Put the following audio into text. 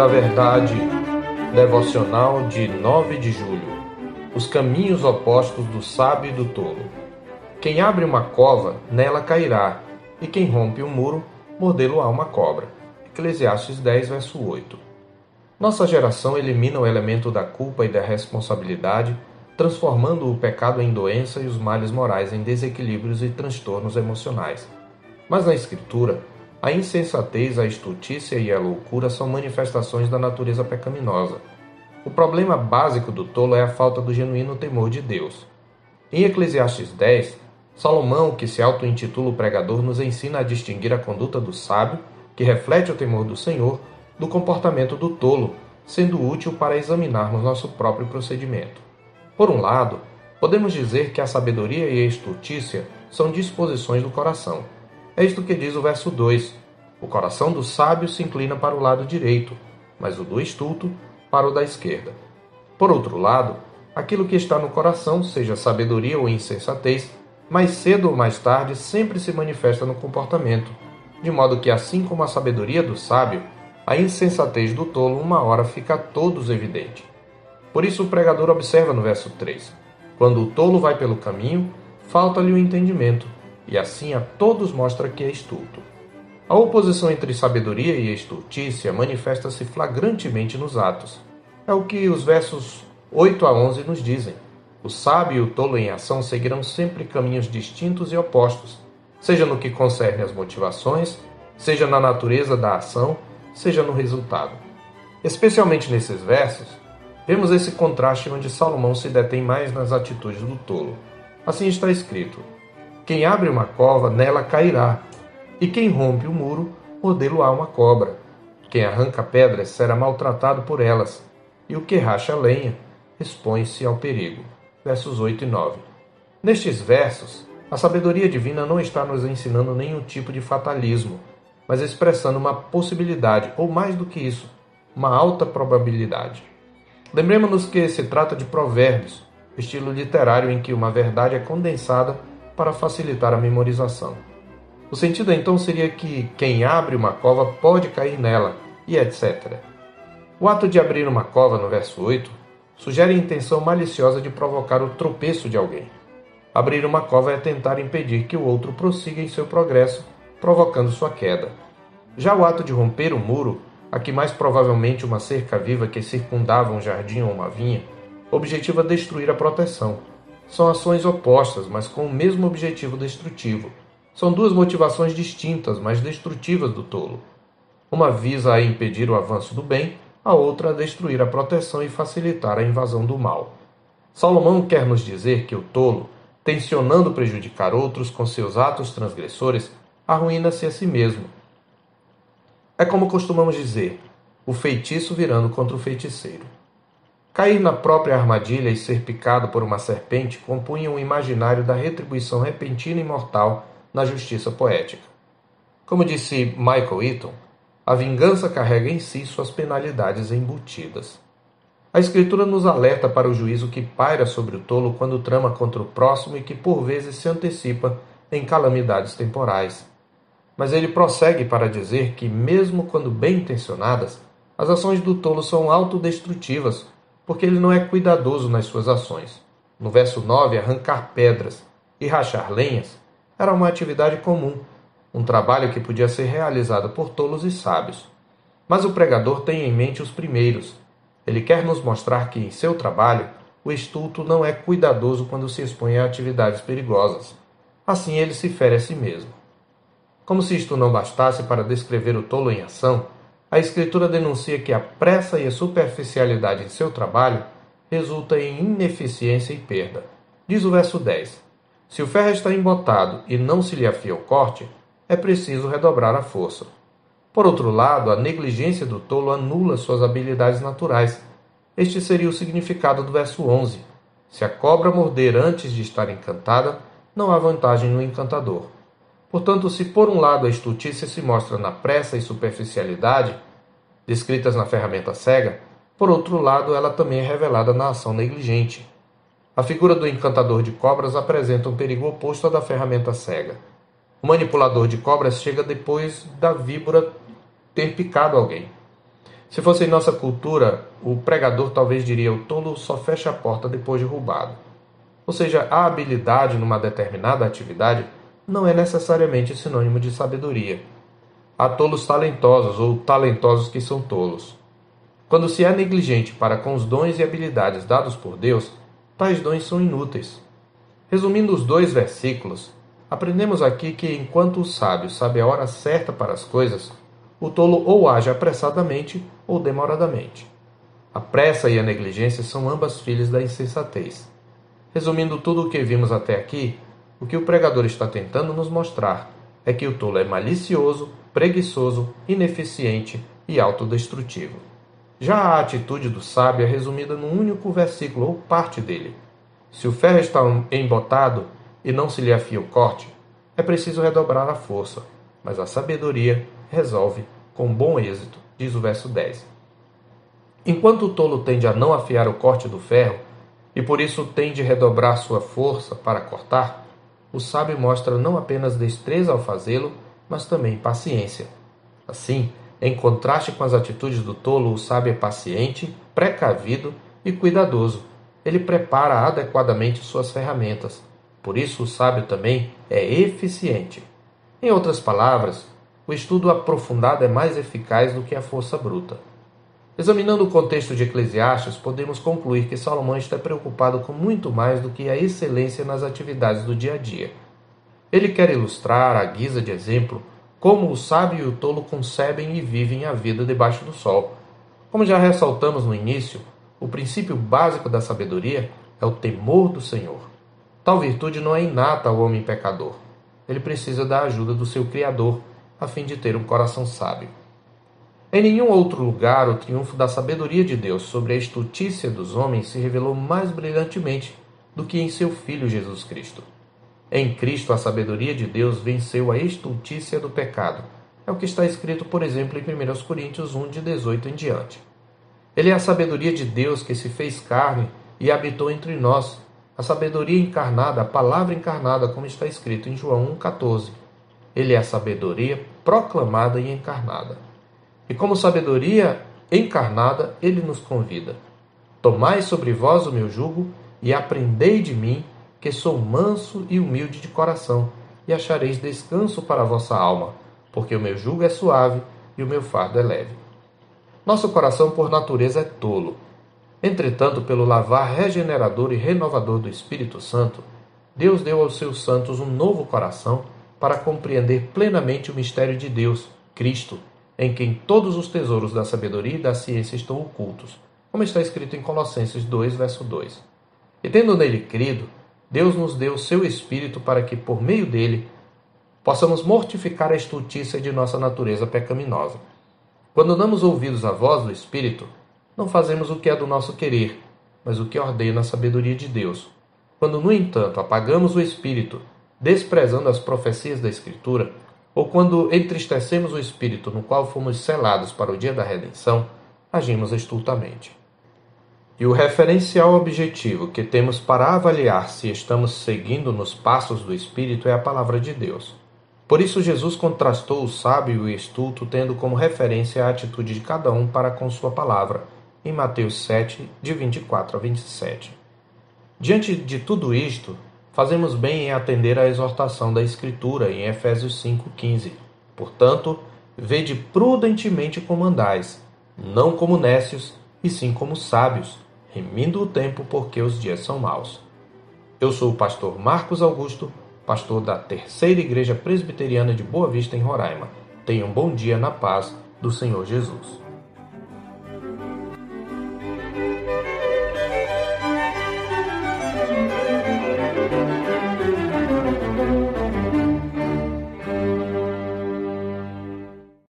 da Verdade devocional de 9 de julho. Os caminhos opostos do sábio e do tolo. Quem abre uma cova, nela cairá, e quem rompe um muro, mordê-lo-á uma cobra. Eclesiastes 10, verso 8. Nossa geração elimina o elemento da culpa e da responsabilidade, transformando o pecado em doença e os males morais em desequilíbrios e transtornos emocionais. Mas na Escritura, a insensatez, a estultícia e a loucura são manifestações da natureza pecaminosa. O problema básico do tolo é a falta do genuíno temor de Deus. Em Eclesiastes 10, Salomão, que se auto-intitula o pregador, nos ensina a distinguir a conduta do sábio, que reflete o temor do Senhor, do comportamento do tolo, sendo útil para examinarmos nosso próprio procedimento. Por um lado, podemos dizer que a sabedoria e a estultícia são disposições do coração é isto que diz o verso 2: O coração do sábio se inclina para o lado direito, mas o do estulto para o da esquerda. Por outro lado, aquilo que está no coração, seja sabedoria ou insensatez, mais cedo ou mais tarde sempre se manifesta no comportamento, de modo que, assim como a sabedoria do sábio, a insensatez do tolo uma hora fica a todos evidente. Por isso o pregador observa no verso 3: Quando o tolo vai pelo caminho, falta-lhe o entendimento, e assim a todos mostra que é estulto. A oposição entre sabedoria e estultícia manifesta-se flagrantemente nos atos. É o que os versos 8 a 11 nos dizem. O sábio e o tolo em ação seguirão sempre caminhos distintos e opostos, seja no que concerne às motivações, seja na natureza da ação, seja no resultado. Especialmente nesses versos, vemos esse contraste onde Salomão se detém mais nas atitudes do tolo. Assim está escrito: quem abre uma cova, nela cairá, e quem rompe o muro, mordê-lo-á uma cobra. Quem arranca pedras será maltratado por elas, e o que racha lenha expõe-se ao perigo. Versos 8 e 9. Nestes versos, a sabedoria divina não está nos ensinando nenhum tipo de fatalismo, mas expressando uma possibilidade, ou mais do que isso, uma alta probabilidade. Lembremos-nos que se trata de provérbios, estilo literário em que uma verdade é condensada para facilitar a memorização. O sentido então seria que quem abre uma cova pode cair nela, e etc. O ato de abrir uma cova, no verso 8, sugere a intenção maliciosa de provocar o tropeço de alguém. Abrir uma cova é tentar impedir que o outro prossiga em seu progresso, provocando sua queda. Já o ato de romper o muro, aqui mais provavelmente uma cerca viva que circundava um jardim ou uma vinha, objetiva destruir a proteção, são ações opostas, mas com o mesmo objetivo destrutivo. São duas motivações distintas, mas destrutivas do tolo. Uma visa a impedir o avanço do bem, a outra a destruir a proteção e facilitar a invasão do mal. Salomão quer nos dizer que o tolo, tensionando prejudicar outros com seus atos transgressores, arruína-se a si mesmo. É como costumamos dizer: o feitiço virando contra o feiticeiro. Cair na própria armadilha e ser picado por uma serpente compunha um imaginário da retribuição repentina e mortal na justiça poética. Como disse Michael Eaton, a vingança carrega em si suas penalidades embutidas. A Escritura nos alerta para o juízo que paira sobre o tolo quando trama contra o próximo e que por vezes se antecipa em calamidades temporais. Mas ele prossegue para dizer que, mesmo quando bem intencionadas, as ações do tolo são autodestrutivas porque ele não é cuidadoso nas suas ações. No verso 9, arrancar pedras e rachar lenhas era uma atividade comum, um trabalho que podia ser realizado por tolos e sábios. Mas o pregador tem em mente os primeiros. Ele quer nos mostrar que, em seu trabalho, o estulto não é cuidadoso quando se expõe a atividades perigosas. Assim ele se fere a si mesmo. Como se isto não bastasse para descrever o tolo em ação, a Escritura denuncia que a pressa e a superficialidade em seu trabalho resulta em ineficiência e perda. Diz o verso 10: Se o ferro está embotado e não se lhe afia o corte, é preciso redobrar a força. Por outro lado, a negligência do tolo anula suas habilidades naturais. Este seria o significado do verso 11. Se a cobra morder antes de estar encantada, não há vantagem no encantador. Portanto, se por um lado a estultícia se mostra na pressa e superficialidade, descritas na ferramenta cega, por outro lado ela também é revelada na ação negligente. A figura do encantador de cobras apresenta um perigo oposto à da ferramenta cega. O manipulador de cobras chega depois da víbora ter picado alguém. Se fosse em nossa cultura, o pregador talvez diria: o tolo só fecha a porta depois de roubado. Ou seja, a habilidade numa determinada atividade não é necessariamente sinônimo de sabedoria. Há tolos talentosos ou talentosos que são tolos. Quando se é negligente para com os dons e habilidades dados por Deus, tais dons são inúteis. Resumindo os dois versículos, aprendemos aqui que enquanto o sábio sabe a hora certa para as coisas, o tolo ou age apressadamente ou demoradamente. A pressa e a negligência são ambas filhas da insensatez. Resumindo tudo o que vimos até aqui, o que o pregador está tentando nos mostrar é que o tolo é malicioso, preguiçoso, ineficiente e autodestrutivo. Já a atitude do sábio é resumida num único versículo ou parte dele. Se o ferro está embotado e não se lhe afia o corte, é preciso redobrar a força, mas a sabedoria resolve com bom êxito, diz o verso 10. Enquanto o tolo tende a não afiar o corte do ferro, e por isso tende a redobrar sua força para cortar, o sábio mostra não apenas destreza ao fazê-lo, mas também paciência. Assim, em contraste com as atitudes do tolo, o sábio é paciente, precavido e cuidadoso. Ele prepara adequadamente suas ferramentas. Por isso, o sábio também é eficiente. Em outras palavras, o estudo aprofundado é mais eficaz do que a força bruta. Examinando o contexto de Eclesiastes, podemos concluir que Salomão está preocupado com muito mais do que a excelência nas atividades do dia a dia. Ele quer ilustrar, à guisa de exemplo, como o sábio e o tolo concebem e vivem a vida debaixo do sol. Como já ressaltamos no início, o princípio básico da sabedoria é o temor do Senhor. Tal virtude não é inata ao homem pecador. Ele precisa da ajuda do seu Criador a fim de ter um coração sábio. Em nenhum outro lugar o triunfo da sabedoria de Deus sobre a estultícia dos homens se revelou mais brilhantemente do que em seu Filho Jesus Cristo. Em Cristo a sabedoria de Deus venceu a estultícia do pecado. É o que está escrito, por exemplo, em 1 Coríntios 1, de 18 em diante. Ele é a sabedoria de Deus que se fez carne e habitou entre nós, a sabedoria encarnada, a palavra encarnada, como está escrito em João 1,14. Ele é a sabedoria proclamada e encarnada. E como sabedoria encarnada, ele nos convida: Tomai sobre vós o meu jugo e aprendei de mim, que sou manso e humilde de coração, e achareis descanso para a vossa alma, porque o meu jugo é suave e o meu fardo é leve. Nosso coração, por natureza, é tolo. Entretanto, pelo lavar regenerador e renovador do Espírito Santo, Deus deu aos seus santos um novo coração para compreender plenamente o mistério de Deus, Cristo, em quem todos os tesouros da sabedoria e da ciência estão ocultos, como está escrito em Colossenses 2, verso 2. E tendo nele crido, Deus nos deu o seu Espírito para que, por meio dele, possamos mortificar a estultícia de nossa natureza pecaminosa. Quando damos ouvidos à voz do Espírito, não fazemos o que é do nosso querer, mas o que ordena a sabedoria de Deus. Quando, no entanto, apagamos o Espírito, desprezando as profecias da Escritura, ou quando entristecemos o Espírito no qual fomos selados para o dia da redenção, agimos estultamente. E o referencial objetivo que temos para avaliar se estamos seguindo nos passos do Espírito é a palavra de Deus. Por isso, Jesus contrastou o sábio e o estulto, tendo como referência a atitude de cada um para com sua palavra, em Mateus 7, de 24 a 27. Diante de tudo isto, fazemos bem em atender à exortação da Escritura em Efésios 5,15. Portanto, vede prudentemente como andais, não como nécios, e sim como sábios, remindo o tempo porque os dias são maus. Eu sou o pastor Marcos Augusto, pastor da Terceira Igreja Presbiteriana de Boa Vista, em Roraima. Tenha um bom dia na paz do Senhor Jesus.